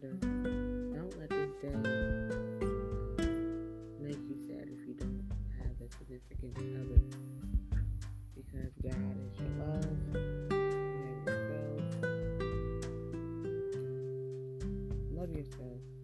Don't let this day make you sad if you don't have a significant other. Because God is your love. Love yourself.